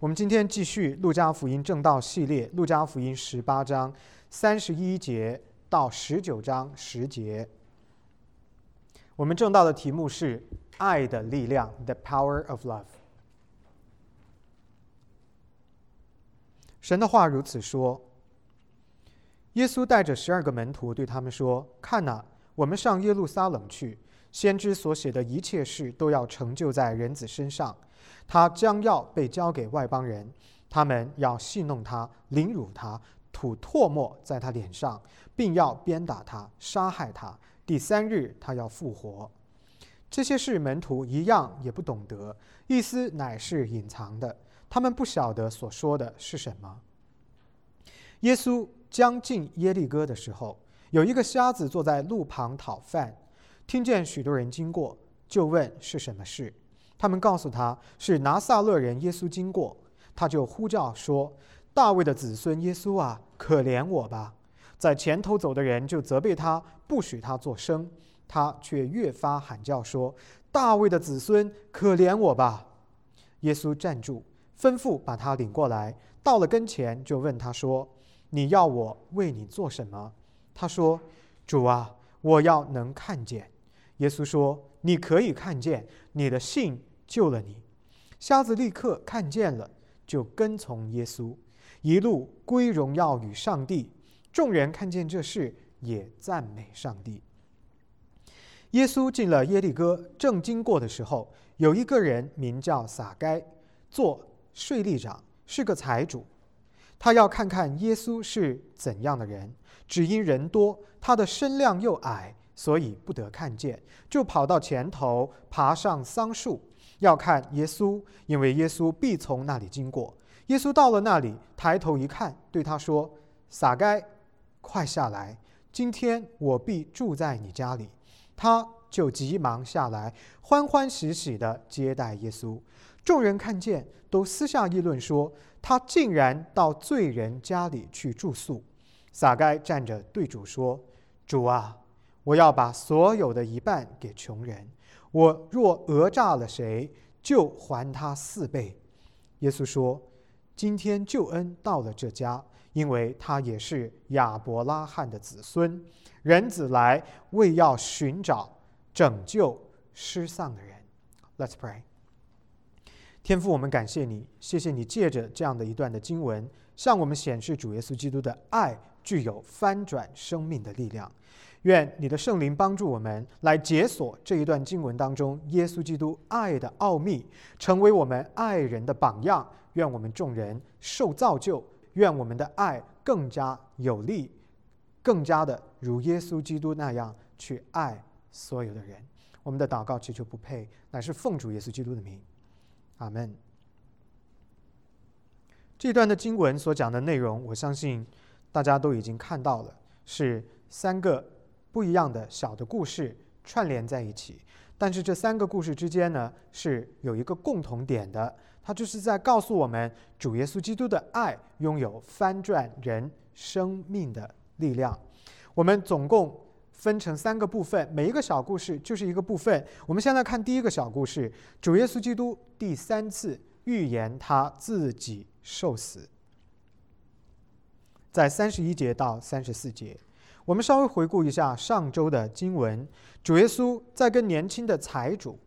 我们今天继续《路加福音正道系列》，《路加福音》十八章三十一节到十九章十节。我们正道的题目是“爱的力量 ”（The Power of Love）。神的话如此说：耶稣带着十二个门徒对他们说：“看哪，我们上耶路撒冷去，先知所写的一切事都要成就在人子身上。”他将要被交给外邦人，他们要戏弄他、凌辱他、吐唾沫在他脸上，并要鞭打他、杀害他。第三日，他要复活。这些事门徒一样也不懂得，意思乃是隐藏的，他们不晓得所说的是什么。耶稣将近耶利哥的时候，有一个瞎子坐在路旁讨饭，听见许多人经过，就问是什么事。他们告诉他是拿撒勒人耶稣经过，他就呼叫说：“大卫的子孙耶稣啊，可怜我吧！”在前头走的人就责备他，不许他作声，他却越发喊叫说：“大卫的子孙，可怜我吧！”耶稣站住，吩咐把他领过来，到了跟前就问他说：“你要我为你做什么？”他说：“主啊，我要能看见。”耶稣说：“你可以看见，你的信。”救了你，瞎子立刻看见了，就跟从耶稣，一路归荣耀与上帝。众人看见这事，也赞美上帝。耶稣进了耶利哥，正经过的时候，有一个人名叫撒该，做税吏长，是个财主。他要看看耶稣是怎样的人，只因人多，他的身量又矮，所以不得看见，就跑到前头，爬上桑树。要看耶稣，因为耶稣必从那里经过。耶稣到了那里，抬头一看，对他说：“撒该，快下来！今天我必住在你家里。”他就急忙下来，欢欢喜喜地接待耶稣。众人看见，都私下议论说：“他竟然到罪人家里去住宿。”撒该站着对主说：“主啊，我要把所有的一半给穷人。”我若讹诈了谁，就还他四倍。耶稣说：“今天救恩到了这家，因为他也是亚伯拉罕的子孙。人子来，为要寻找拯救失丧的人。” Let's pray。天父，我们感谢你，谢谢你借着这样的一段的经文，向我们显示主耶稣基督的爱具有翻转生命的力量。愿你的圣灵帮助我们来解锁这一段经文当中耶稣基督爱的奥秘，成为我们爱人的榜样。愿我们众人受造就，愿我们的爱更加有力，更加的如耶稣基督那样去爱所有的人。我们的祷告祈求不配，乃是奉主耶稣基督的名，阿门。这段的经文所讲的内容，我相信大家都已经看到了，是三个。不一样的小的故事串联在一起，但是这三个故事之间呢是有一个共同点的，它就是在告诉我们主耶稣基督的爱拥有翻转人生命的力量。我们总共分成三个部分，每一个小故事就是一个部分。我们先来看第一个小故事：主耶稣基督第三次预言他自己受死，在三十一节到三十四节。我们稍微回顾一下上周的经文，主耶稣在跟年轻的财主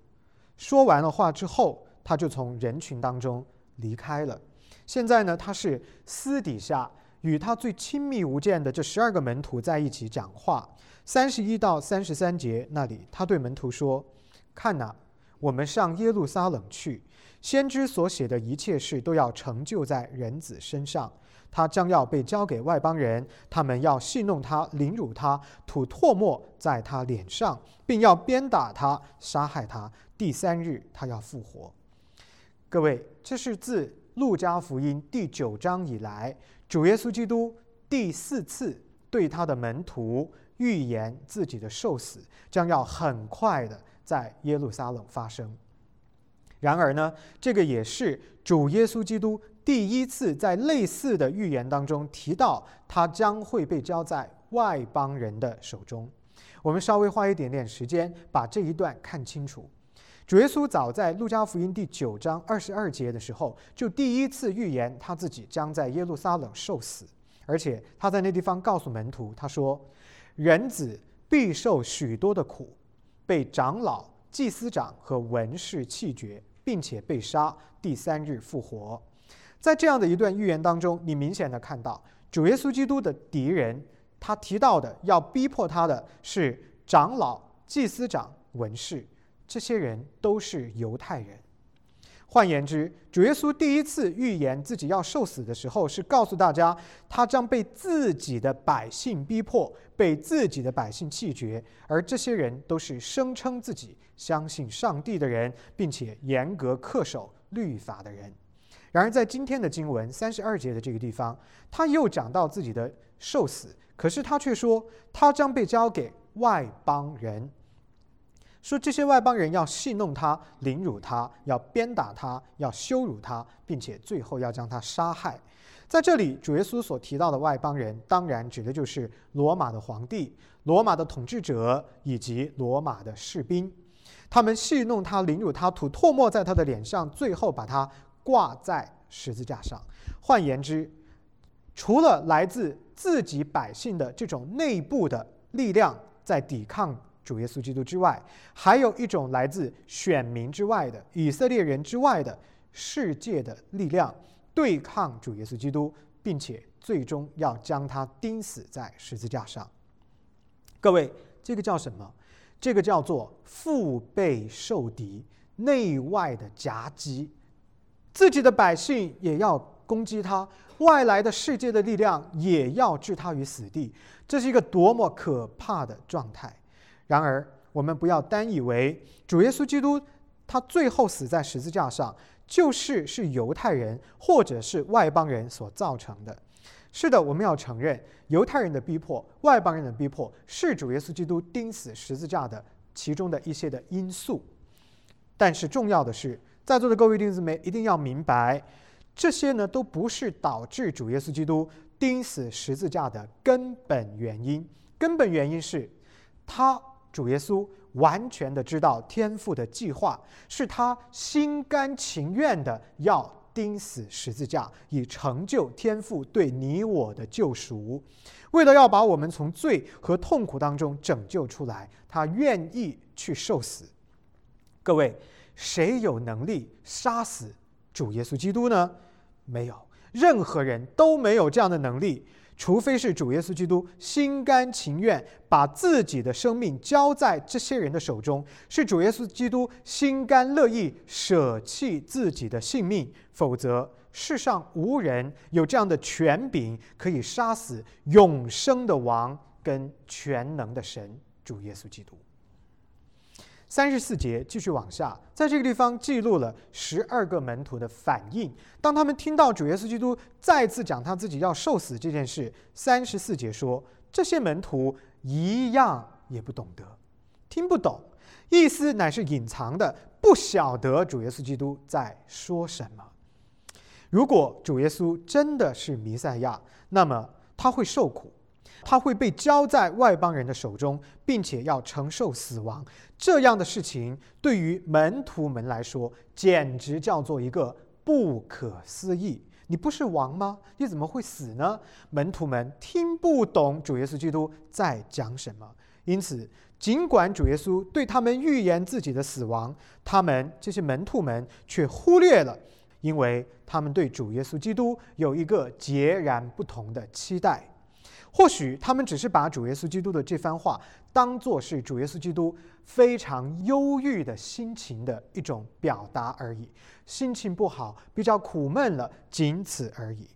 说完了话之后，他就从人群当中离开了。现在呢，他是私底下与他最亲密无间的这十二个门徒在一起讲话。三十一到三十三节那里，他对门徒说：“看呐，我们上耶路撒冷去，先知所写的一切事都要成就在人子身上。”他将要被交给外邦人，他们要戏弄他、凌辱他、吐唾沫在他脸上，并要鞭打他、杀害他。第三日，他要复活。各位，这是自路加福音第九章以来，主耶稣基督第四次对他的门徒预言自己的受死将要很快的在耶路撒冷发生。然而呢，这个也是主耶稣基督。第一次在类似的预言当中提到，他将会被交在外邦人的手中。我们稍微花一点点时间把这一段看清楚。主耶稣早在路加福音第九章二十二节的时候，就第一次预言他自己将在耶路撒冷受死，而且他在那地方告诉门徒，他说：“人子必受许多的苦，被长老、祭司长和文士弃绝，并且被杀，第三日复活。”在这样的一段预言当中，你明显的看到主耶稣基督的敌人，他提到的要逼迫他的是长老、祭司长、文士。这些人都是犹太人。换言之，主耶稣第一次预言自己要受死的时候，是告诉大家他将被自己的百姓逼迫，被自己的百姓弃绝，而这些人都是声称自己相信上帝的人，并且严格恪守律法的人。然而，在今天的经文三十二节的这个地方，他又讲到自己的受死，可是他却说他将被交给外邦人。说这些外邦人要戏弄他、凌辱他、要鞭打他、要羞辱他，并且最后要将他杀害。在这里，主耶稣所提到的外邦人，当然指的就是罗马的皇帝、罗马的统治者以及罗马的士兵。他们戏弄他、凌辱他、吐唾沫在他的脸上，最后把他挂在十字架上。换言之，除了来自自己百姓的这种内部的力量在抵抗。主耶稣基督之外，还有一种来自选民之外的以色列人之外的世界的力量，对抗主耶稣基督，并且最终要将他钉死在十字架上。各位，这个叫什么？这个叫做腹背受敌，内外的夹击，自己的百姓也要攻击他，外来的世界的力量也要置他于死地。这是一个多么可怕的状态！然而，我们不要单以为主耶稣基督他最后死在十字架上，就是是犹太人或者是外邦人所造成的。是的，我们要承认犹太人的逼迫、外邦人的逼迫是主耶稣基督钉死十字架的其中的一些的因素。但是重要的是，在座的各位弟兄姊妹一定要明白，这些呢都不是导致主耶稣基督钉死十字架的根本原因。根本原因是，他。主耶稣完全的知道天父的计划，是他心甘情愿的要钉死十字架，以成就天父对你我的救赎。为了要把我们从罪和痛苦当中拯救出来，他愿意去受死。各位，谁有能力杀死主耶稣基督呢？没有，任何人都没有这样的能力。除非是主耶稣基督心甘情愿把自己的生命交在这些人的手中，是主耶稣基督心甘乐意舍弃自己的性命，否则世上无人有这样的权柄可以杀死永生的王跟全能的神主耶稣基督。三十四节继续往下，在这个地方记录了十二个门徒的反应。当他们听到主耶稣基督再次讲他自己要受死这件事，三十四节说，这些门徒一样也不懂得，听不懂，意思乃是隐藏的，不晓得主耶稣基督在说什么。如果主耶稣真的是弥赛亚，那么他会受苦。他会被交在外邦人的手中，并且要承受死亡。这样的事情对于门徒们来说，简直叫做一个不可思议。你不是王吗？你怎么会死呢？门徒们听不懂主耶稣基督在讲什么。因此，尽管主耶稣对他们预言自己的死亡，他们这些门徒们却忽略了，因为他们对主耶稣基督有一个截然不同的期待。或许他们只是把主耶稣基督的这番话当作是主耶稣基督非常忧郁的心情的一种表达而已，心情不好，比较苦闷了，仅此而已。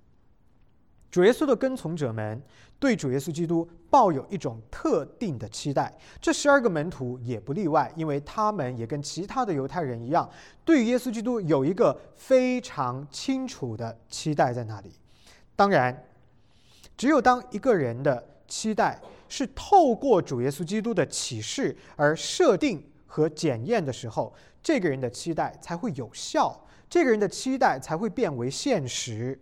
主耶稣的跟从者们对主耶稣基督抱有一种特定的期待，这十二个门徒也不例外，因为他们也跟其他的犹太人一样，对耶稣基督有一个非常清楚的期待在那里。当然。只有当一个人的期待是透过主耶稣基督的启示而设定和检验的时候，这个人的期待才会有效，这个人的期待才会变为现实。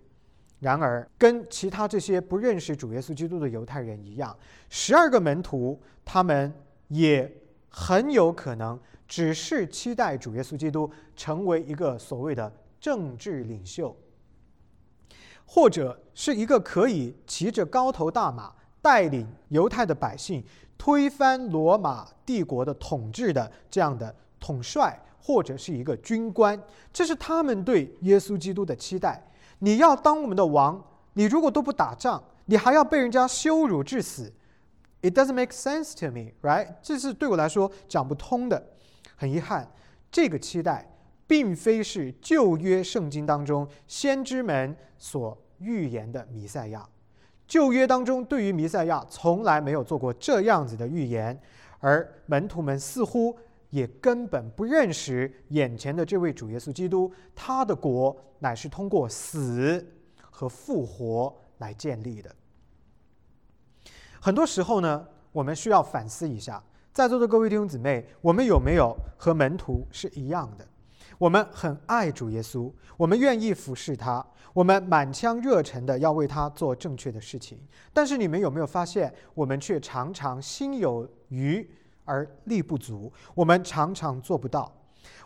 然而，跟其他这些不认识主耶稣基督的犹太人一样，十二个门徒他们也很有可能只是期待主耶稣基督成为一个所谓的政治领袖，或者是一个可以骑着高头大马带领犹太的百姓推翻罗马帝国的统治的这样的统帅，或者是一个军官。这是他们对耶稣基督的期待。你要当我们的王，你如果都不打仗，你还要被人家羞辱致死。It doesn't make sense to me, right？这是对我来说讲不通的。很遗憾，这个期待并非是旧约圣经当中先知们所预言的弥赛亚。旧约当中对于弥赛亚从来没有做过这样子的预言，而门徒们似乎也根本不认识眼前的这位主耶稣基督，他的国乃是通过死和复活来建立的。很多时候呢，我们需要反思一下，在座的各位弟兄姊妹，我们有没有和门徒是一样的？我们很爱主耶稣，我们愿意服侍他，我们满腔热忱的要为他做正确的事情。但是你们有没有发现，我们却常常心有余而力不足？我们常常做不到。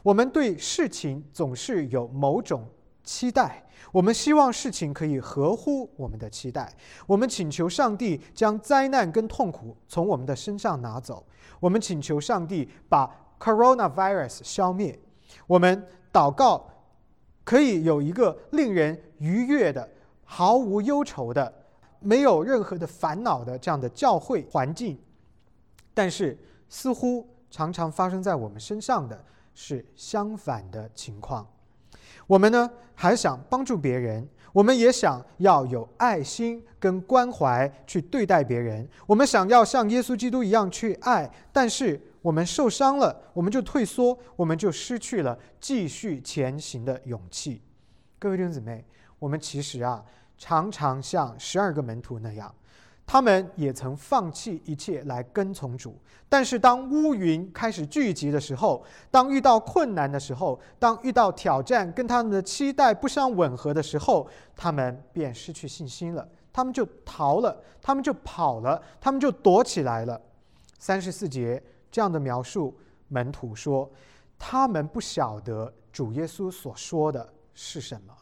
我们对事情总是有某种期待。我们希望事情可以合乎我们的期待，我们请求上帝将灾难跟痛苦从我们的身上拿走，我们请求上帝把 coronavirus 消灭，我们祷告可以有一个令人愉悦的、毫无忧愁的、没有任何的烦恼的这样的教会环境，但是似乎常常发生在我们身上的是相反的情况。我们呢还想帮助别人，我们也想要有爱心跟关怀去对待别人。我们想要像耶稣基督一样去爱，但是我们受伤了，我们就退缩，我们就失去了继续前行的勇气。各位弟兄姊妹，我们其实啊常常像十二个门徒那样。他们也曾放弃一切来跟从主，但是当乌云开始聚集的时候，当遇到困难的时候，当遇到挑战跟他们的期待不相吻合的时候，他们便失去信心了，他们就逃了，他们就跑了，他们就躲起来了。三十四节这样的描述，门徒说，他们不晓得主耶稣所说的是什么。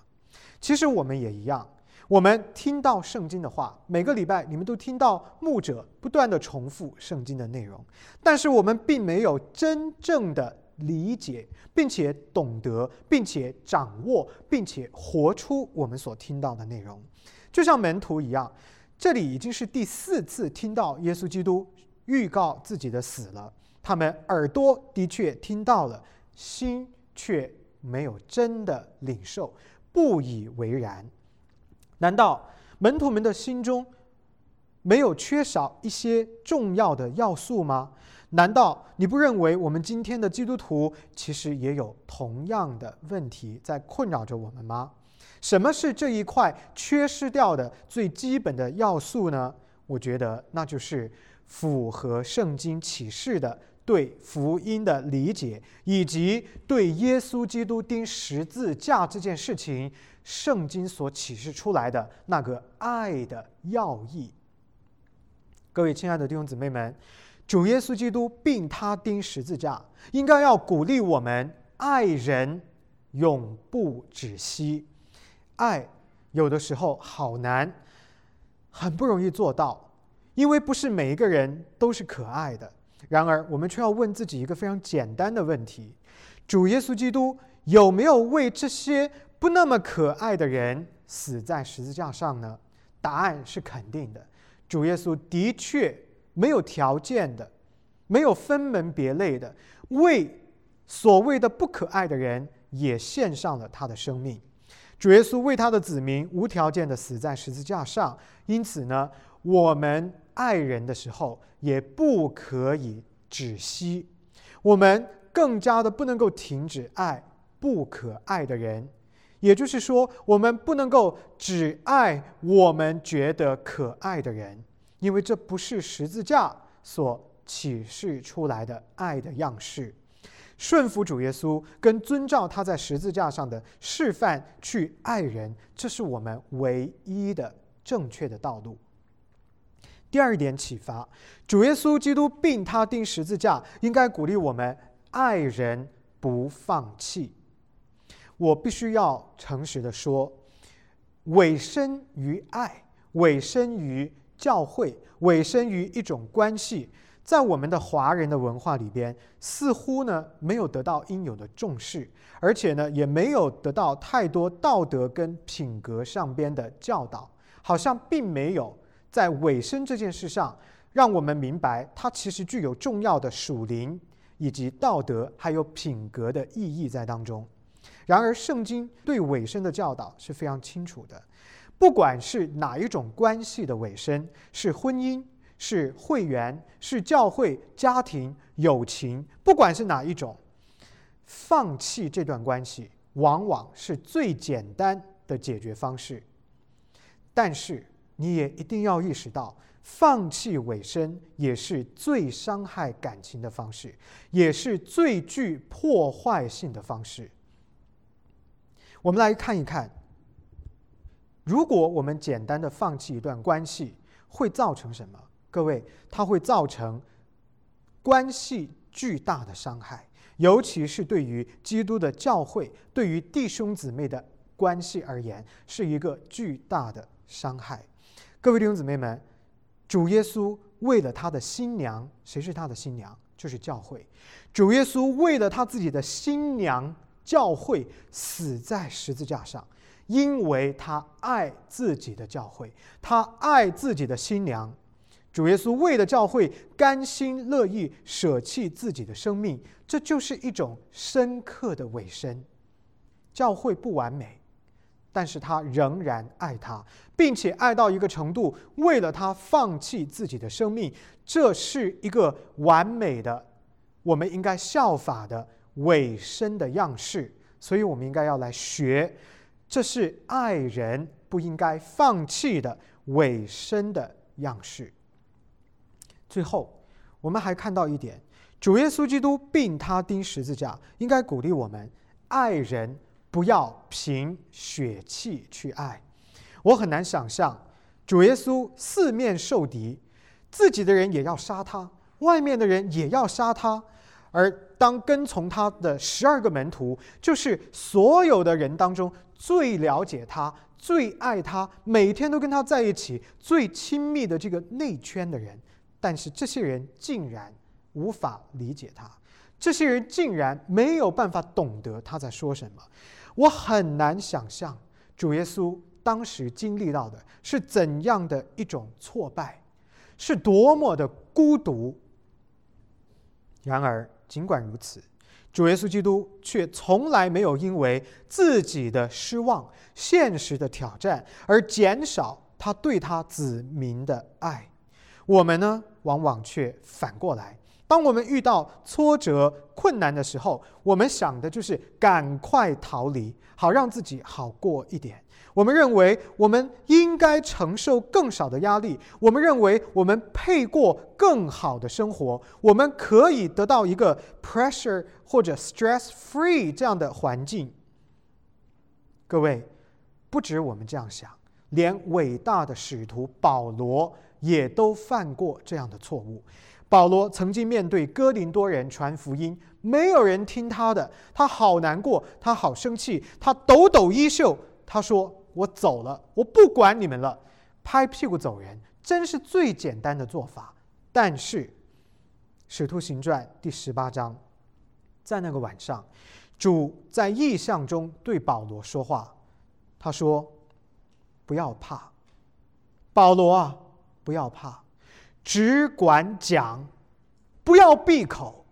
其实我们也一样。我们听到圣经的话，每个礼拜你们都听到牧者不断的重复圣经的内容，但是我们并没有真正的理解，并且懂得，并且掌握，并且活出我们所听到的内容。就像门徒一样，这里已经是第四次听到耶稣基督预告自己的死了，他们耳朵的确听到了，心却没有真的领受，不以为然。难道门徒们的心中没有缺少一些重要的要素吗？难道你不认为我们今天的基督徒其实也有同样的问题在困扰着我们吗？什么是这一块缺失掉的最基本的要素呢？我觉得那就是符合圣经启示的对福音的理解，以及对耶稣基督钉十字架这件事情。圣经所启示出来的那个爱的要义，各位亲爱的弟兄姊妹们，主耶稣基督并他钉十字架，应该要鼓励我们爱人永不止息。爱有的时候好难，很不容易做到，因为不是每一个人都是可爱的。然而，我们却要问自己一个非常简单的问题：主耶稣基督有没有为这些？不那么可爱的人死在十字架上呢？答案是肯定的。主耶稣的确没有条件的、没有分门别类的为所谓的不可爱的人也献上了他的生命。主耶稣为他的子民无条件的死在十字架上，因此呢，我们爱人的时候也不可以止息，我们更加的不能够停止爱不可爱的人。也就是说，我们不能够只爱我们觉得可爱的人，因为这不是十字架所启示出来的爱的样式。顺服主耶稣，跟遵照他在十字架上的示范去爱人，这是我们唯一的正确的道路。第二点启发：主耶稣基督并他钉十字架，应该鼓励我们爱人不放弃。我必须要诚实的说，委身于爱，委身于教会，委身于一种关系，在我们的华人的文化里边，似乎呢没有得到应有的重视，而且呢也没有得到太多道德跟品格上边的教导，好像并没有在尾声这件事上，让我们明白它其实具有重要的属灵以及道德还有品格的意义在当中。然而，圣经对尾声的教导是非常清楚的。不管是哪一种关系的尾声，是婚姻、是会员、是教会、家庭、友情，不管是哪一种，放弃这段关系往往是最简单的解决方式。但是，你也一定要意识到，放弃尾声也是最伤害感情的方式，也是最具破坏性的方式。我们来看一看，如果我们简单的放弃一段关系，会造成什么？各位，它会造成关系巨大的伤害，尤其是对于基督的教会、对于弟兄姊妹的关系而言，是一个巨大的伤害。各位弟兄姊妹们，主耶稣为了他的新娘，谁是他的新娘？就是教会。主耶稣为了他自己的新娘。教会死在十字架上，因为他爱自己的教会，他爱自己的新娘。主耶稣为了教会，甘心乐意舍弃自己的生命，这就是一种深刻的委身。教会不完美，但是他仍然爱他，并且爱到一个程度，为了他放弃自己的生命。这是一个完美的，我们应该效法的。尾声的样式，所以我们应该要来学，这是爱人不应该放弃的尾声的样式。最后，我们还看到一点，主耶稣基督并他钉十字架，应该鼓励我们爱人不要凭血气去爱。我很难想象，主耶稣四面受敌，自己的人也要杀他，外面的人也要杀他。而当跟从他的十二个门徒，就是所有的人当中最了解他、最爱他、每天都跟他在一起、最亲密的这个内圈的人，但是这些人竟然无法理解他，这些人竟然没有办法懂得他在说什么。我很难想象主耶稣当时经历到的是怎样的一种挫败，是多么的孤独。然而。尽管如此，主耶稣基督却从来没有因为自己的失望、现实的挑战而减少他对他子民的爱。我们呢，往往却反过来，当我们遇到挫折、困难的时候，我们想的就是赶快逃离，好让自己好过一点。我们认为我们应该承受更少的压力，我们认为我们配过更好的生活，我们可以得到一个 pressure 或者 stress free 这样的环境。各位，不止我们这样想，连伟大的使徒保罗也都犯过这样的错误。保罗曾经面对哥林多人传福音，没有人听他的，他好难过，他好生气，他抖抖衣袖，他说。我走了，我不管你们了，拍屁股走人，真是最简单的做法。但是，《使徒行传》第十八章，在那个晚上，主在异象中对保罗说话，他说：“不要怕，保罗啊，不要怕，只管讲，不要闭口，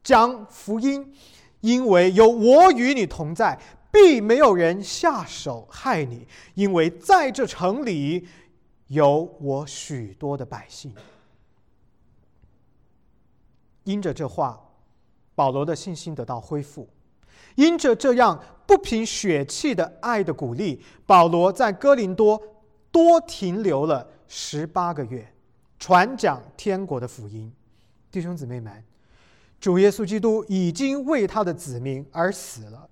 讲福音，因为有我与你同在。”必没有人下手害你，因为在这城里有我许多的百姓。因着这话，保罗的信心得到恢复；因着这样不凭血气的爱的鼓励，保罗在哥林多多停留了十八个月，传讲天国的福音。弟兄姊妹们，主耶稣基督已经为他的子民而死了。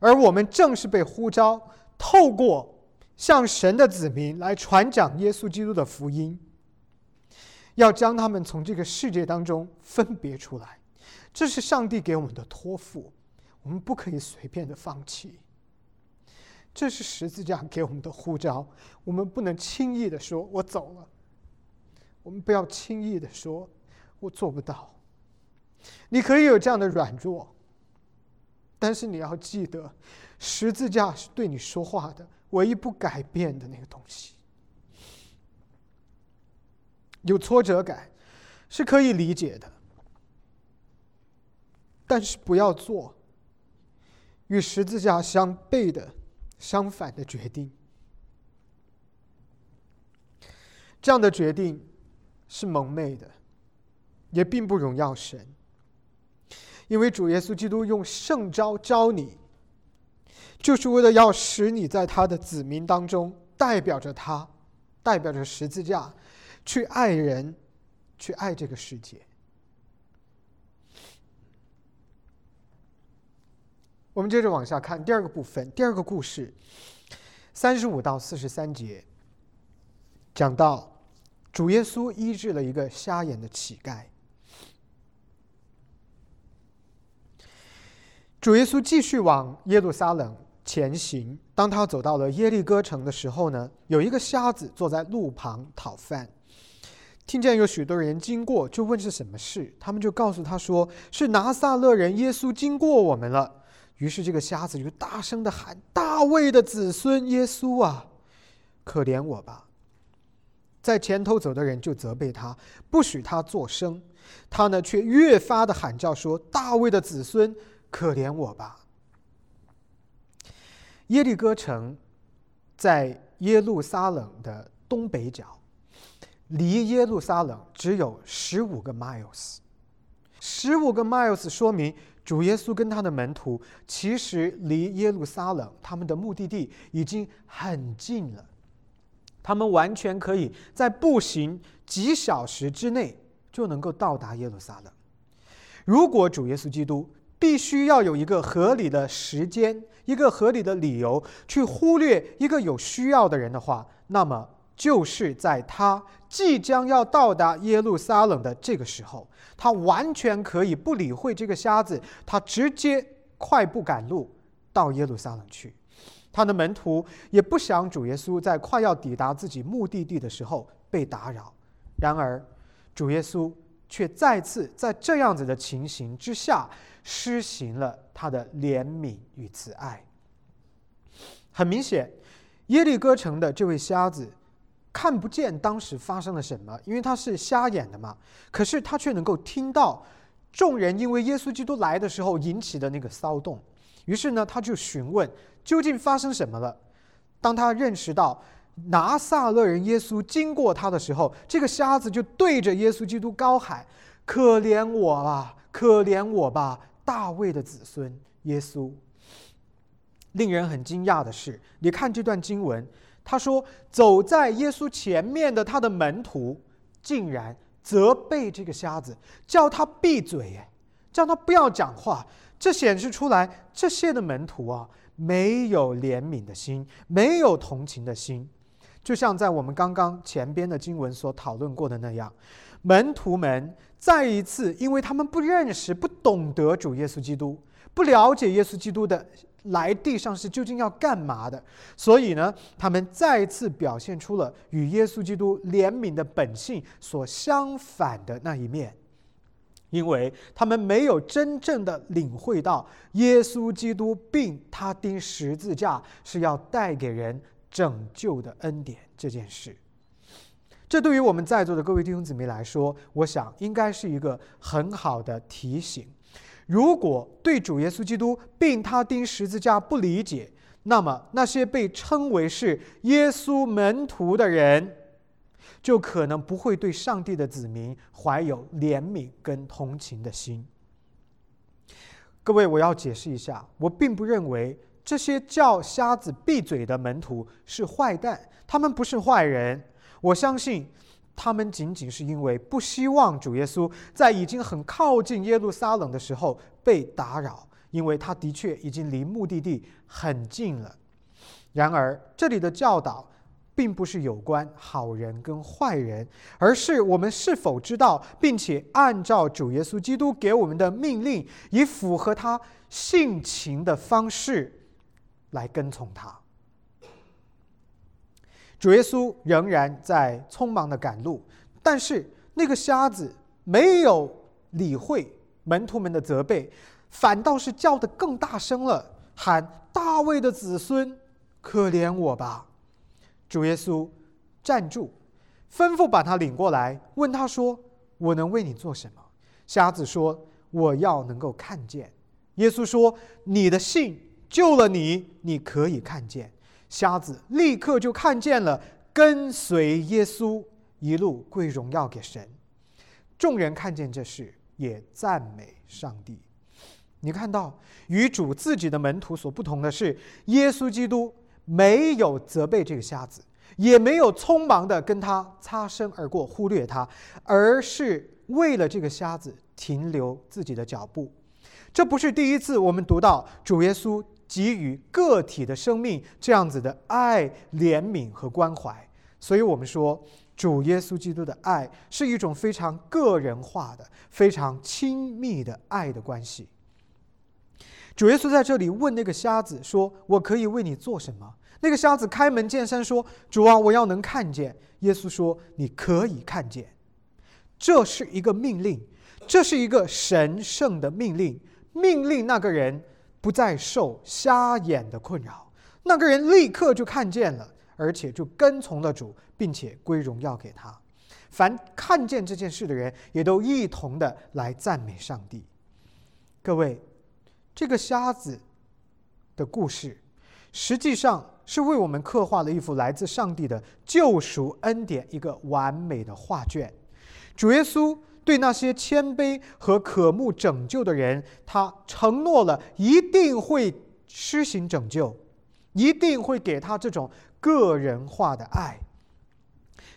而我们正是被呼召，透过向神的子民来传讲耶稣基督的福音，要将他们从这个世界当中分别出来。这是上帝给我们的托付，我们不可以随便的放弃。这是十字架给我们的呼召，我们不能轻易的说“我走了”，我们不要轻易的说“我做不到”。你可以有这样的软弱，但是你要记得，十字架是对你说话的唯一不改变的那个东西。有挫折感是可以理解的。但是不要做与十字架相悖的、相反的决定。这样的决定是蒙昧的，也并不荣耀神。因为主耶稣基督用圣招招你，就是为了要使你在他的子民当中，代表着他，代表着十字架，去爱人，去爱这个世界。我们接着往下看第二个部分，第二个故事，三十五到四十三节，讲到主耶稣医治了一个瞎眼的乞丐。主耶稣继续往耶路撒冷前行，当他走到了耶利哥城的时候呢，有一个瞎子坐在路旁讨饭，听见有许多人经过，就问是什么事，他们就告诉他说：“是拿撒勒人耶稣经过我们了。”于是，这个瞎子就大声的喊：“大卫的子孙耶稣啊，可怜我吧！”在前头走的人就责备他，不许他作声。他呢，却越发的喊叫说：“大卫的子孙，可怜我吧！”耶利哥城在耶路撒冷的东北角，离耶路撒冷只有十五个 miles。十五个 miles 说明。主耶稣跟他的门徒其实离耶路撒冷他们的目的地已经很近了，他们完全可以在步行几小时之内就能够到达耶路撒冷。如果主耶稣基督必须要有一个合理的时间、一个合理的理由去忽略一个有需要的人的话，那么就是在他即将要到达耶路撒冷的这个时候。他完全可以不理会这个瞎子，他直接快步赶路到耶路撒冷去。他的门徒也不想主耶稣在快要抵达自己目的地的时候被打扰。然而，主耶稣却再次在这样子的情形之下施行了他的怜悯与慈爱。很明显，耶利哥城的这位瞎子。看不见当时发生了什么，因为他是瞎眼的嘛。可是他却能够听到众人因为耶稣基督来的时候引起的那个骚动。于是呢，他就询问究竟发生什么了。当他认识到拿撒勒人耶稣经过他的时候，这个瞎子就对着耶稣基督高喊：“可怜我吧，可怜我吧，大卫的子孙耶稣。”令人很惊讶的是，你看这段经文。他说：“走在耶稣前面的他的门徒，竟然责备这个瞎子，叫他闭嘴，哎，叫他不要讲话。这显示出来，这些的门徒啊，没有怜悯的心，没有同情的心。就像在我们刚刚前边的经文所讨论过的那样，门徒们再一次，因为他们不认识、不懂得主耶稣基督，不了解耶稣基督的。”来地上是究竟要干嘛的？所以呢，他们再一次表现出了与耶稣基督怜悯的本性所相反的那一面，因为他们没有真正的领会到耶稣基督并他钉十字架是要带给人拯救的恩典这件事。这对于我们在座的各位弟兄姊妹来说，我想应该是一个很好的提醒。如果对主耶稣基督并他钉十字架不理解，那么那些被称为是耶稣门徒的人，就可能不会对上帝的子民怀有怜悯跟同情的心。各位，我要解释一下，我并不认为这些叫瞎子闭嘴的门徒是坏蛋，他们不是坏人。我相信。他们仅仅是因为不希望主耶稣在已经很靠近耶路撒冷的时候被打扰，因为他的确已经离目的地很近了。然而，这里的教导并不是有关好人跟坏人，而是我们是否知道，并且按照主耶稣基督给我们的命令，以符合他性情的方式来跟从他。主耶稣仍然在匆忙的赶路，但是那个瞎子没有理会门徒们的责备，反倒是叫得更大声了，喊：“大卫的子孙，可怜我吧！”主耶稣站住，吩咐把他领过来，问他说：“我能为你做什么？”瞎子说：“我要能够看见。”耶稣说：“你的信救了你，你可以看见。”瞎子立刻就看见了，跟随耶稣一路归荣耀给神。众人看见这事，也赞美上帝。你看到与主自己的门徒所不同的是，耶稣基督。没有责备这个瞎子，也没有匆忙的跟他擦身而过，忽略他，而是为了这个瞎子停留自己的脚步。这不是第一次我们读到主耶稣给予个体的生命这样子的爱、怜悯和关怀，所以我们说主耶稣基督的爱是一种非常个人化的、非常亲密的爱的关系。主耶稣在这里问那个瞎子说：“我可以为你做什么？”那个瞎子开门见山说：“主啊，我要能看见。”耶稣说：“你可以看见。”这是一个命令，这是一个神圣的命令，命令那个人不再受瞎眼的困扰。那个人立刻就看见了，而且就跟从了主，并且归荣耀给他。凡看见这件事的人，也都一同的来赞美上帝。各位。这个瞎子的故事，实际上是为我们刻画了一幅来自上帝的救赎恩典一个完美的画卷。主耶稣对那些谦卑和渴慕拯救的人，他承诺了一定会施行拯救，一定会给他这种个人化的爱。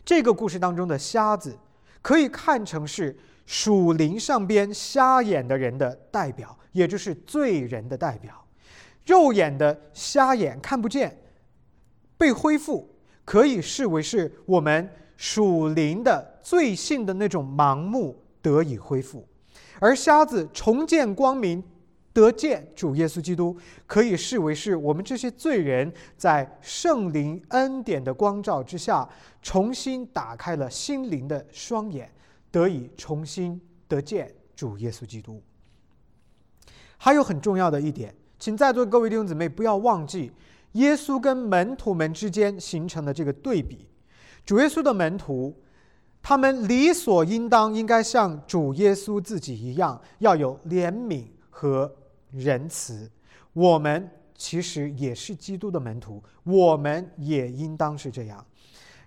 这个故事当中的瞎子，可以看成是属灵上边瞎眼的人的代表。也就是罪人的代表，肉眼的瞎眼看不见，被恢复可以视为是我们属灵的罪性的那种盲目得以恢复，而瞎子重见光明，得见主耶稣基督，可以视为是我们这些罪人在圣灵恩典的光照之下，重新打开了心灵的双眼，得以重新得见主耶稣基督。还有很重要的一点，请在座各位弟兄姊妹不要忘记，耶稣跟门徒们之间形成的这个对比。主耶稣的门徒，他们理所应当应该像主耶稣自己一样，要有怜悯和仁慈。我们其实也是基督的门徒，我们也应当是这样。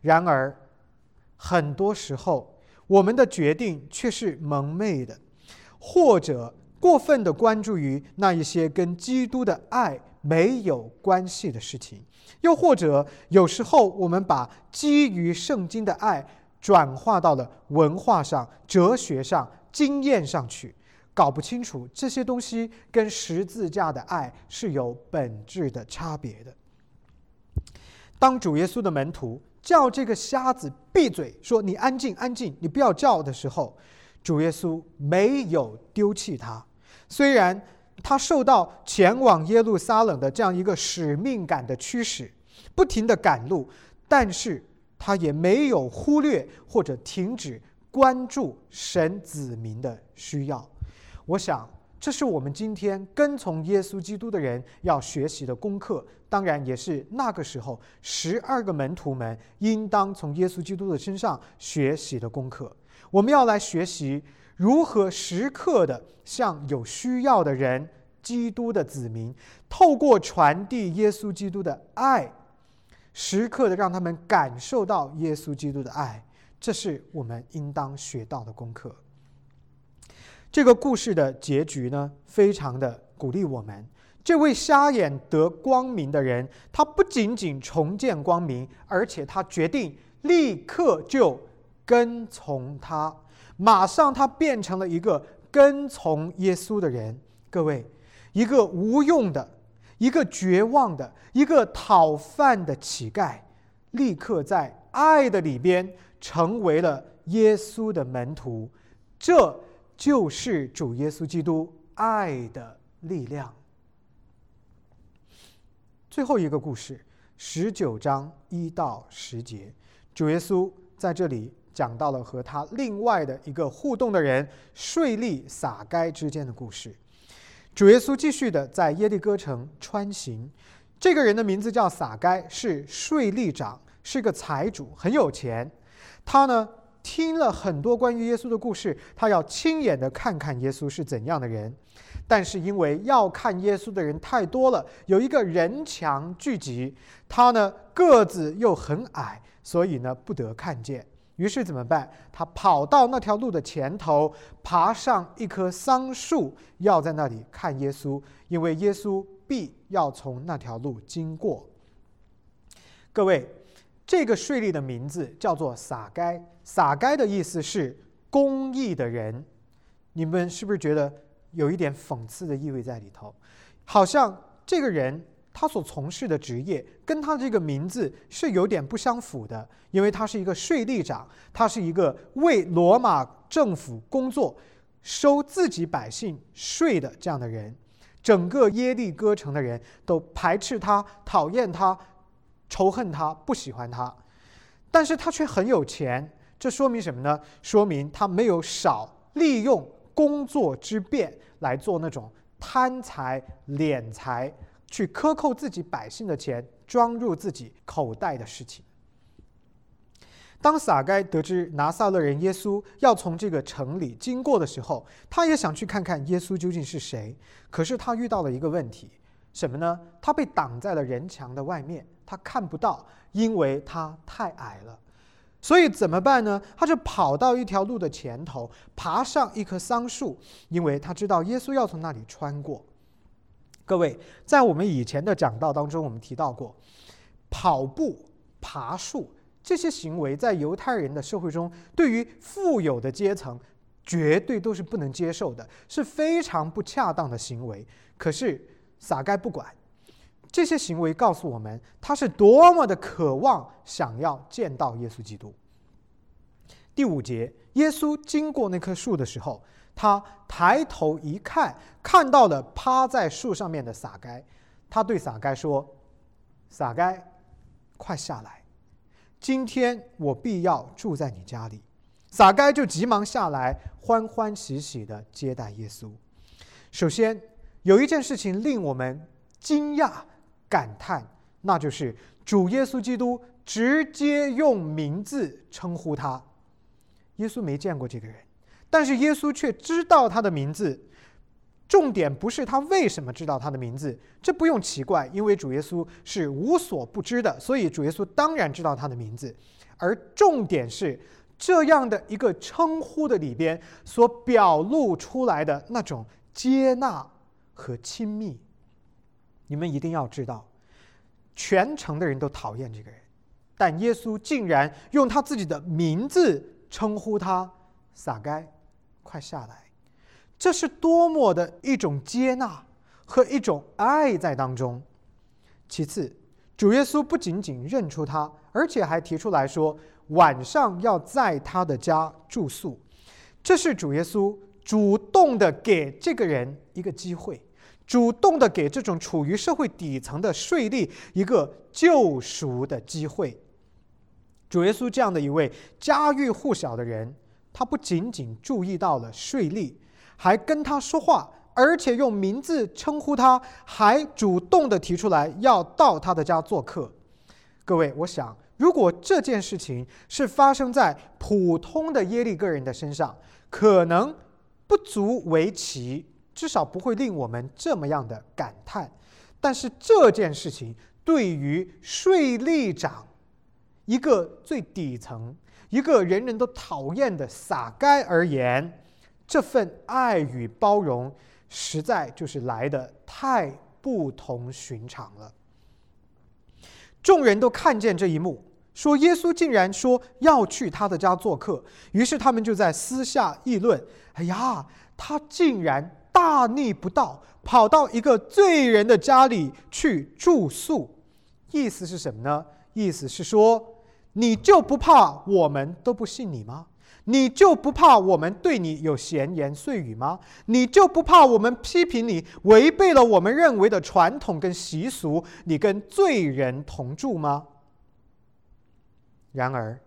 然而，很多时候我们的决定却是蒙昧的，或者。过分的关注于那一些跟基督的爱没有关系的事情，又或者有时候我们把基于圣经的爱转化到了文化上、哲学上、经验上去，搞不清楚这些东西跟十字架的爱是有本质的差别的。当主耶稣的门徒叫这个瞎子闭嘴，说“你安静，安静，你不要叫”的时候，主耶稣没有丢弃他。虽然他受到前往耶路撒冷的这样一个使命感的驱使，不停的赶路，但是他也没有忽略或者停止关注神子民的需要。我想，这是我们今天跟从耶稣基督的人要学习的功课，当然也是那个时候十二个门徒们应当从耶稣基督的身上学习的功课。我们要来学习。如何时刻的向有需要的人、基督的子民，透过传递耶稣基督的爱，时刻的让他们感受到耶稣基督的爱，这是我们应当学到的功课。这个故事的结局呢，非常的鼓励我们。这位瞎眼得光明的人，他不仅仅重见光明，而且他决定立刻就跟从他。马上，他变成了一个跟从耶稣的人。各位，一个无用的、一个绝望的、一个讨饭的乞丐，立刻在爱的里边成为了耶稣的门徒。这就是主耶稣基督爱的力量。最后一个故事，十九章一到十节，主耶稣在这里讲到了和他另外的一个互动的人税吏撒该之间的故事。主耶稣继续的在耶利哥城穿行，这个人的名字叫撒该，是税吏长，是个财主，很有钱。他呢听了很多关于耶稣的故事，他要亲眼的看看耶稣是怎样的人。但是因为要看耶稣的人太多了，有一个人墙聚集，他呢个子又很矮，所以呢不得看见。于是怎么办？他跑到那条路的前头，爬上一棵桑树，要在那里看耶稣，因为耶稣必要从那条路经过。各位，这个税吏的名字叫做撒该，撒该的意思是公义的人。你们是不是觉得有一点讽刺的意味在里头？好像这个人。他所从事的职业跟他这个名字是有点不相符的，因为他是一个税吏长，他是一个为罗马政府工作、收自己百姓税的这样的人。整个耶利哥城的人都排斥他、讨厌他、仇恨他、不喜欢他，但是他却很有钱，这说明什么呢？说明他没有少利用工作之便来做那种贪财敛财。去克扣自己百姓的钱，装入自己口袋的事情。当撒该得知拿撒勒人耶稣要从这个城里经过的时候，他也想去看看耶稣究竟是谁。可是他遇到了一个问题，什么呢？他被挡在了人墙的外面，他看不到，因为他太矮了。所以怎么办呢？他就跑到一条路的前头，爬上一棵桑树，因为他知道耶稣要从那里穿过。各位，在我们以前的讲道当中，我们提到过，跑步、爬树这些行为，在犹太人的社会中，对于富有的阶层，绝对都是不能接受的，是非常不恰当的行为。可是撒该不管这些行为，告诉我们他是多么的渴望想要见到耶稣基督。第五节，耶稣经过那棵树的时候。他抬头一看，看到了趴在树上面的撒该，他对撒该说：“撒该，快下来，今天我必要住在你家里。”撒该就急忙下来，欢欢喜喜的接待耶稣。首先，有一件事情令我们惊讶感叹，那就是主耶稣基督直接用名字称呼他。耶稣没见过这个人。但是耶稣却知道他的名字，重点不是他为什么知道他的名字，这不用奇怪，因为主耶稣是无所不知的，所以主耶稣当然知道他的名字。而重点是这样的一个称呼的里边所表露出来的那种接纳和亲密。你们一定要知道，全城的人都讨厌这个人，但耶稣竟然用他自己的名字称呼他撒该。快下来！这是多么的一种接纳和一种爱在当中。其次，主耶稣不仅仅认出他，而且还提出来说晚上要在他的家住宿。这是主耶稣主动的给这个人一个机会，主动的给这种处于社会底层的税吏一个救赎的机会。主耶稣这样的一位家喻户晓的人。他不仅仅注意到了税吏，还跟他说话，而且用名字称呼他，还主动的提出来要到他的家做客。各位，我想，如果这件事情是发生在普通的耶利哥人的身上，可能不足为奇，至少不会令我们这么样的感叹。但是这件事情对于税吏长，一个最底层。一个人人都讨厌的撒该而言，这份爱与包容，实在就是来的太不同寻常了。众人都看见这一幕，说耶稣竟然说要去他的家做客，于是他们就在私下议论：“哎呀，他竟然大逆不道，跑到一个罪人的家里去住宿。”意思是什么呢？意思是说。你就不怕我们都不信你吗？你就不怕我们对你有闲言碎语吗？你就不怕我们批评你违背了我们认为的传统跟习俗，你跟罪人同住吗？然而，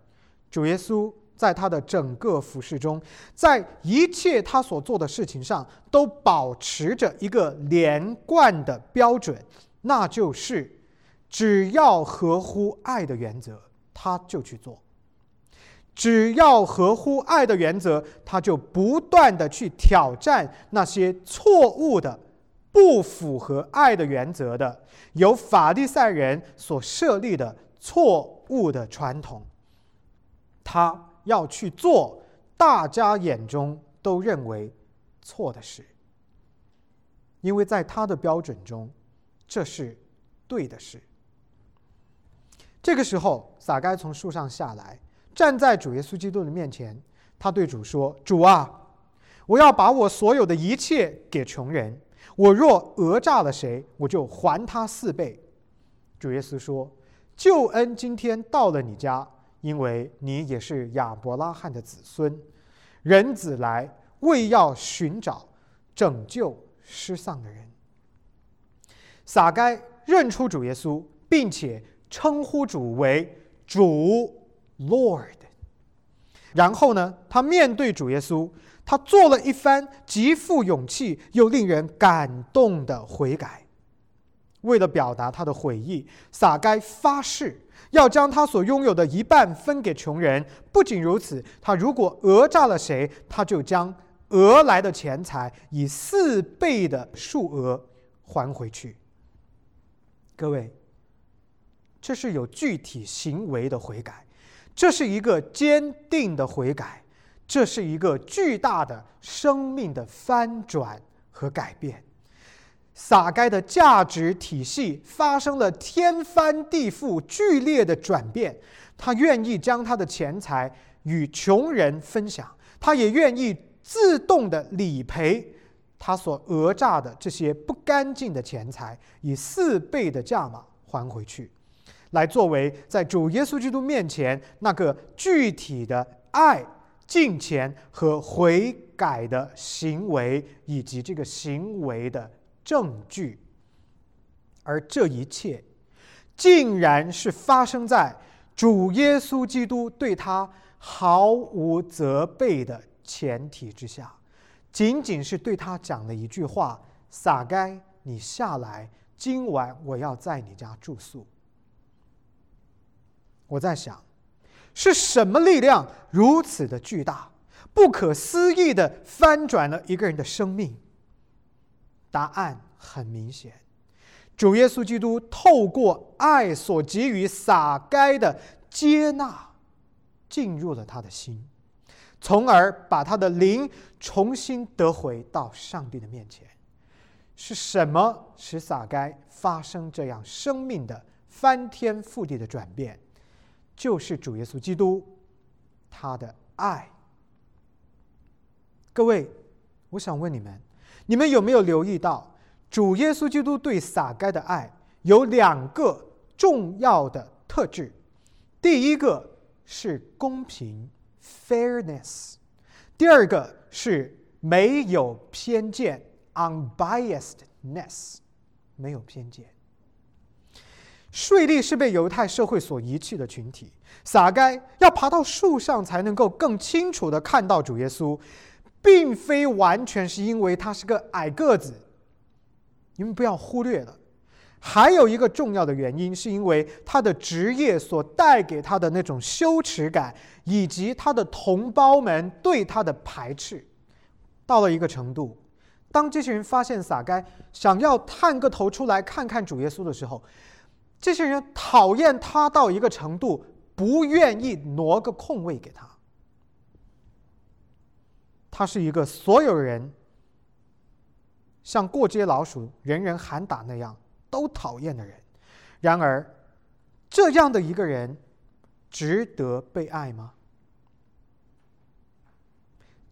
主耶稣在他的整个服饰中，在一切他所做的事情上，都保持着一个连贯的标准，那就是只要合乎爱的原则，他就去做。只要合乎爱的原则，他就不断的去挑战那些错误的、不符合爱的原则的、由法利赛人所设立的错误的传统。他要去做大家眼中都认为错的事，因为在他的标准中，这是对的事。这个时候，撒该从树上下来。站在主耶稣基督的面前，他对主说：“主啊，我要把我所有的一切给穷人。我若讹诈了谁，我就还他四倍。”主耶稣说：“救恩今天到了你家，因为你也是亚伯拉罕的子孙。人子来，为要寻找拯救失丧的人。”撒该认出主耶稣，并且称呼主为主。Lord，然后呢？他面对主耶稣，他做了一番极富勇气又令人感动的悔改。为了表达他的悔意，撒该发誓要将他所拥有的一半分给穷人。不仅如此，他如果讹诈了谁，他就将讹来的钱财以四倍的数额还回去。各位，这是有具体行为的悔改。这是一个坚定的悔改，这是一个巨大的生命的翻转和改变。撒该的价值体系发生了天翻地覆、剧烈的转变。他愿意将他的钱财与穷人分享，他也愿意自动的理赔他所讹诈的这些不干净的钱财，以四倍的价码还回去。来作为在主耶稣基督面前那个具体的爱、敬虔和悔改的行为，以及这个行为的证据。而这一切，竟然是发生在主耶稣基督对他毫无责备的前提之下，仅仅是对他讲了一句话：“撒该，你下来，今晚我要在你家住宿。”我在想，是什么力量如此的巨大、不可思议的翻转了一个人的生命？答案很明显：主耶稣基督透过爱所给予撒该的接纳，进入了他的心，从而把他的灵重新得回到上帝的面前。是什么使撒该发生这样生命的翻天覆地的转变？就是主耶稣基督，他的爱。各位，我想问你们：你们有没有留意到，主耶稣基督对撒该的爱有两个重要的特质？第一个是公平 （fairness），第二个是没有偏见 （unbiasedness），没有偏见。税吏是被犹太社会所遗弃的群体，撒该要爬到树上才能够更清楚的看到主耶稣，并非完全是因为他是个矮个子。你们不要忽略了，还有一个重要的原因，是因为他的职业所带给他的那种羞耻感，以及他的同胞们对他的排斥，到了一个程度，当这些人发现撒该想要探个头出来看看主耶稣的时候。这些人讨厌他到一个程度，不愿意挪个空位给他。他是一个所有人像过街老鼠、人人喊打那样都讨厌的人。然而，这样的一个人值得被爱吗？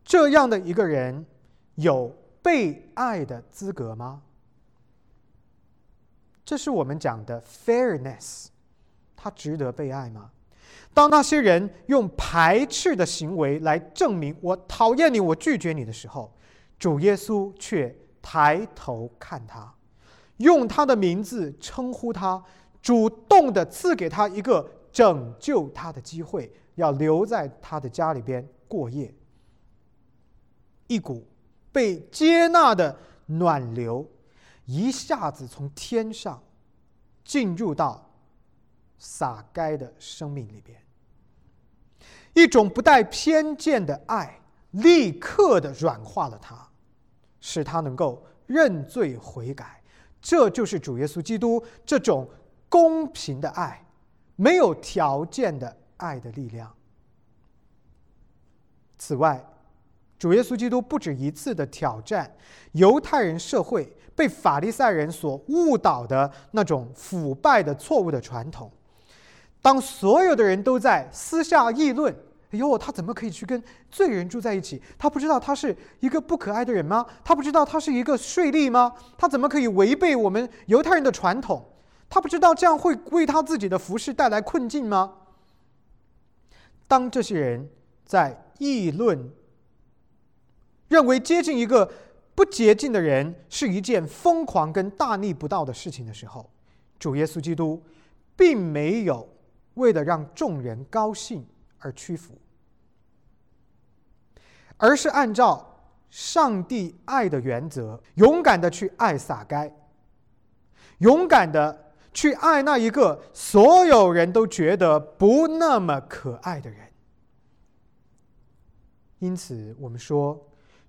这样的一个人有被爱的资格吗？这是我们讲的 fairness，他值得被爱吗？当那些人用排斥的行为来证明我讨厌你、我拒绝你的时候，主耶稣却抬头看他，用他的名字称呼他，主动的赐给他一个拯救他的机会，要留在他的家里边过夜。一股被接纳的暖流，一下子从天上进入到撒该的生命里边。一种不带偏见的爱，立刻的软化了他，使他能够认罪悔改。这就是主耶稣基督这种公平的爱，没有条件的爱的力量。此外，主耶稣基督不止一次的挑战犹太人社会被法利赛人所误导的那种腐败的错误的传统。当所有的人都在私下议论：“哎呦，他怎么可以去跟罪人住在一起？他不知道他是一个不可爱的人吗？他不知道他是一个税吏吗？他怎么可以违背我们犹太人的传统？他不知道这样会为他自己的服饰带来困境吗？”当这些人在议论，认为接近一个不洁净的人是一件疯狂跟大逆不道的事情的时候，主耶稣基督并没有。为了让众人高兴而屈服，而是按照上帝爱的原则，勇敢的去爱撒该，勇敢的去爱那一个所有人都觉得不那么可爱的人。因此，我们说，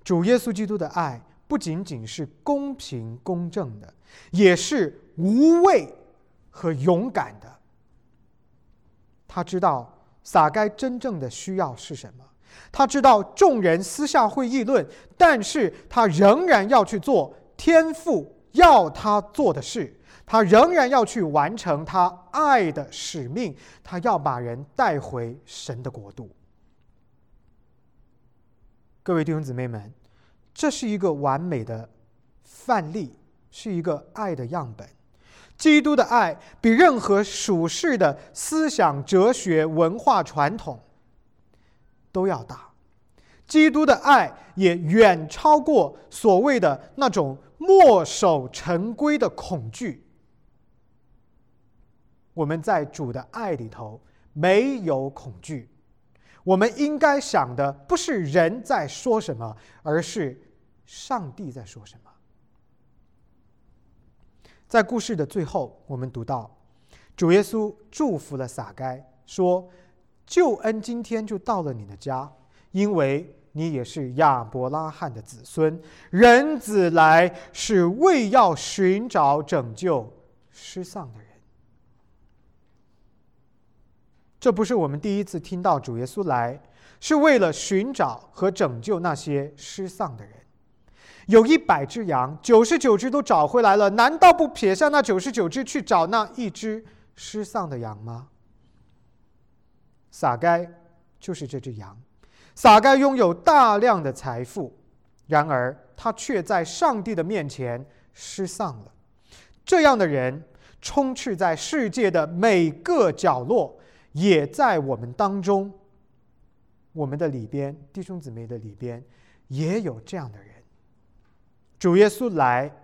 主耶稣基督的爱不仅仅是公平公正的，也是无畏和勇敢的。他知道撒该真正的需要是什么，他知道众人私下会议论，但是他仍然要去做天父要他做的事，他仍然要去完成他爱的使命，他要把人带回神的国度。各位弟兄姊妹们，这是一个完美的范例，是一个爱的样本。基督的爱比任何属世的思想、哲学、文化传统都要大，基督的爱也远超过所谓的那种墨守成规的恐惧。我们在主的爱里头没有恐惧，我们应该想的不是人在说什么，而是上帝在说什么。在故事的最后，我们读到，主耶稣祝福了撒该，说：“救恩今天就到了你的家，因为你也是亚伯拉罕的子孙。人子来是为要寻找拯救失丧的人。”这不是我们第一次听到主耶稣来是为了寻找和拯救那些失丧的人。有一百只羊，九十九只都找回来了，难道不撇下那九十九只去找那一只失丧的羊吗？撒该就是这只羊，撒该拥有大量的财富，然而他却在上帝的面前失丧了。这样的人充斥在世界的每个角落，也在我们当中，我们的里边弟兄姊妹的里边也有这样的人。主耶稣来，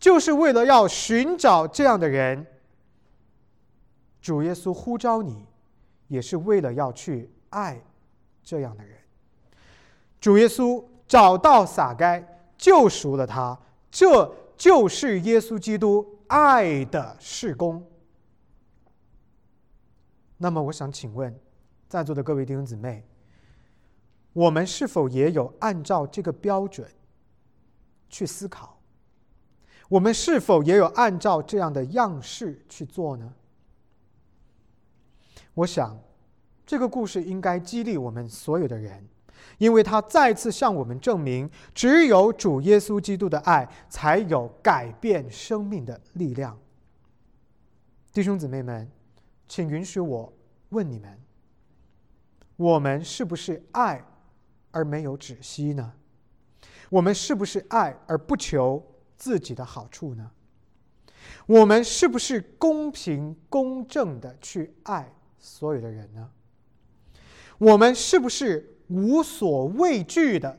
就是为了要寻找这样的人。主耶稣呼召你，也是为了要去爱这样的人。主耶稣找到撒该，救赎了他，这就是耶稣基督爱的事工。那么，我想请问，在座的各位弟兄姊妹，我们是否也有按照这个标准？去思考，我们是否也有按照这样的样式去做呢？我想，这个故事应该激励我们所有的人，因为他再次向我们证明，只有主耶稣基督的爱才有改变生命的力量。弟兄姊妹们，请允许我问你们：我们是不是爱而没有止息呢？我们是不是爱而不求自己的好处呢？我们是不是公平公正的去爱，所有的人呢？我们是不是无所畏惧的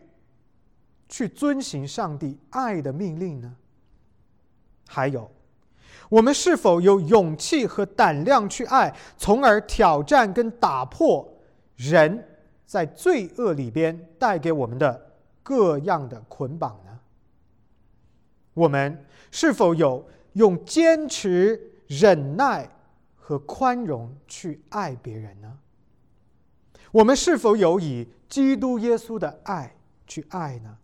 去遵行上帝爱的命令呢？还有，我们是否有勇气和胆量去爱，从而挑战跟打破人在罪恶里边带给我们的各样的捆绑呢？我们是否有用坚持、忍耐和宽容去爱别人呢？我们是否有以基督耶稣的爱去爱呢？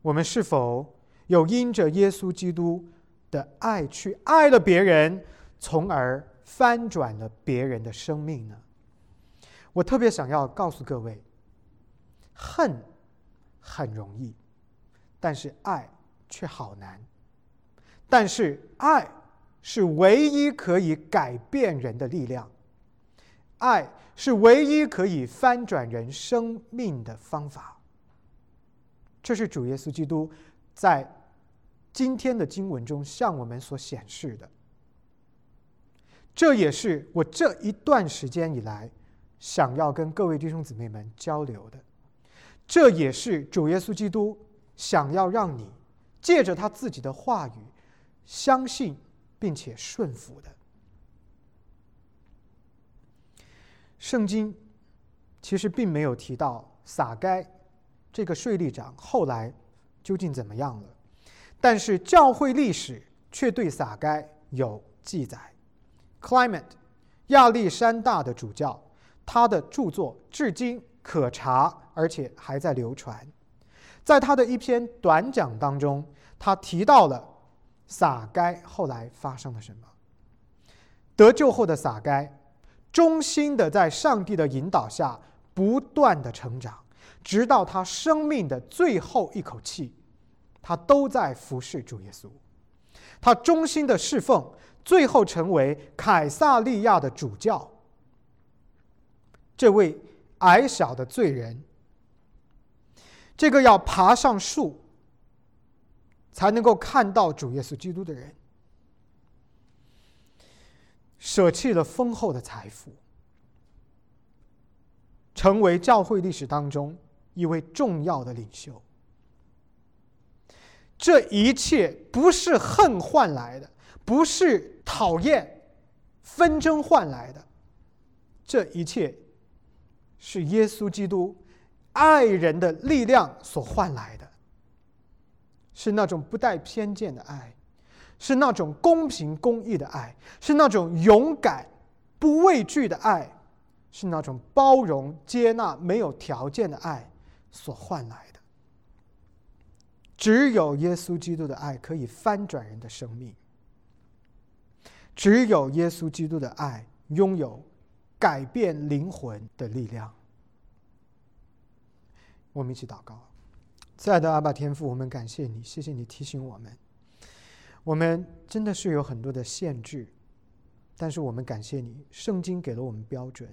我们是否有因着耶稣基督的爱去爱了别人，从而翻转了别人的生命呢？我特别想要告诉各位，恨很容易，但是爱却好难。但是爱是唯一可以改变人的力量，爱。是唯一可以翻转人生命的方法。这是主耶稣基督在今天的经文中向我们所显示的。这也是我这一段时间以来想要跟各位弟兄姊妹们交流的。这也是主耶稣基督想要让你借着他自己的话语相信并且顺服的。圣经其实并没有提到撒该这个税吏长后来究竟怎么样了，但是教会历史却对撒该有记载。Clement 亚历山大的主教，他的著作至今可查，而且还在流传。在他的一篇短讲当中，他提到了撒该后来发生了什么。得救后的撒该。忠心的在上帝的引导下不断的成长，直到他生命的最后一口气，他都在服侍主耶稣。他忠心的侍奉，最后成为凯撒利亚的主教。这位矮小的罪人，这个要爬上树才能够看到主耶稣基督的人。舍弃了丰厚的财富，成为教会历史当中一位重要的领袖。这一切不是恨换来的，不是讨厌、纷争换来的，这一切是耶稣基督爱人的力量所换来的，是那种不带偏见的爱。是那种公平公义的爱，是那种勇敢、不畏惧的爱，是那种包容、接纳、没有条件的爱所换来的。只有耶稣基督的爱可以翻转人的生命，只有耶稣基督的爱拥有改变灵魂的力量。我们一起祷告，亲爱的阿爸天父，我们感谢你，谢谢你提醒我们。我们真的是有很多的限制，但是我们感谢你，圣经给了我们标准，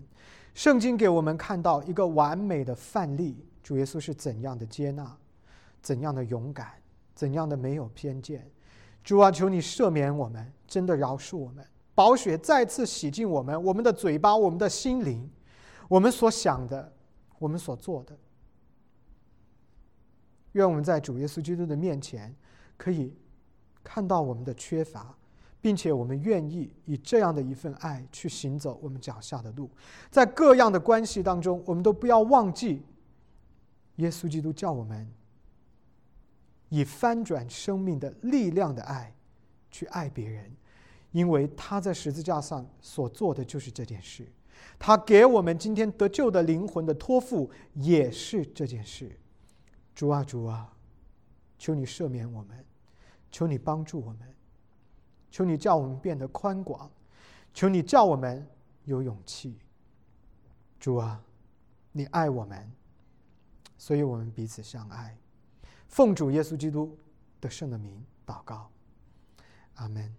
圣经给我们看到一个完美的范例，主耶稣是怎样的接纳，怎样的勇敢，怎样的没有偏见。主啊，求你赦免我们，真的饶恕我们，宝血再次洗净我们，我们的嘴巴，我们的心灵，我们所想的，我们所做的。愿我们在主耶稣基督的面前可以。看到我们的缺乏，并且我们愿意以这样的一份爱去行走我们脚下的路，在各样的关系当中，我们都不要忘记，耶稣基督叫我们以翻转生命的力量的爱去爱别人，因为他在十字架上所做的就是这件事，他给我们今天得救的灵魂的托付也是这件事。主啊，主啊，求你赦免我们。求你帮助我们，求你叫我们变得宽广，求你叫我们有勇气。主啊，你爱我们，所以我们彼此相爱。奉主耶稣基督的圣的名祷告，阿门。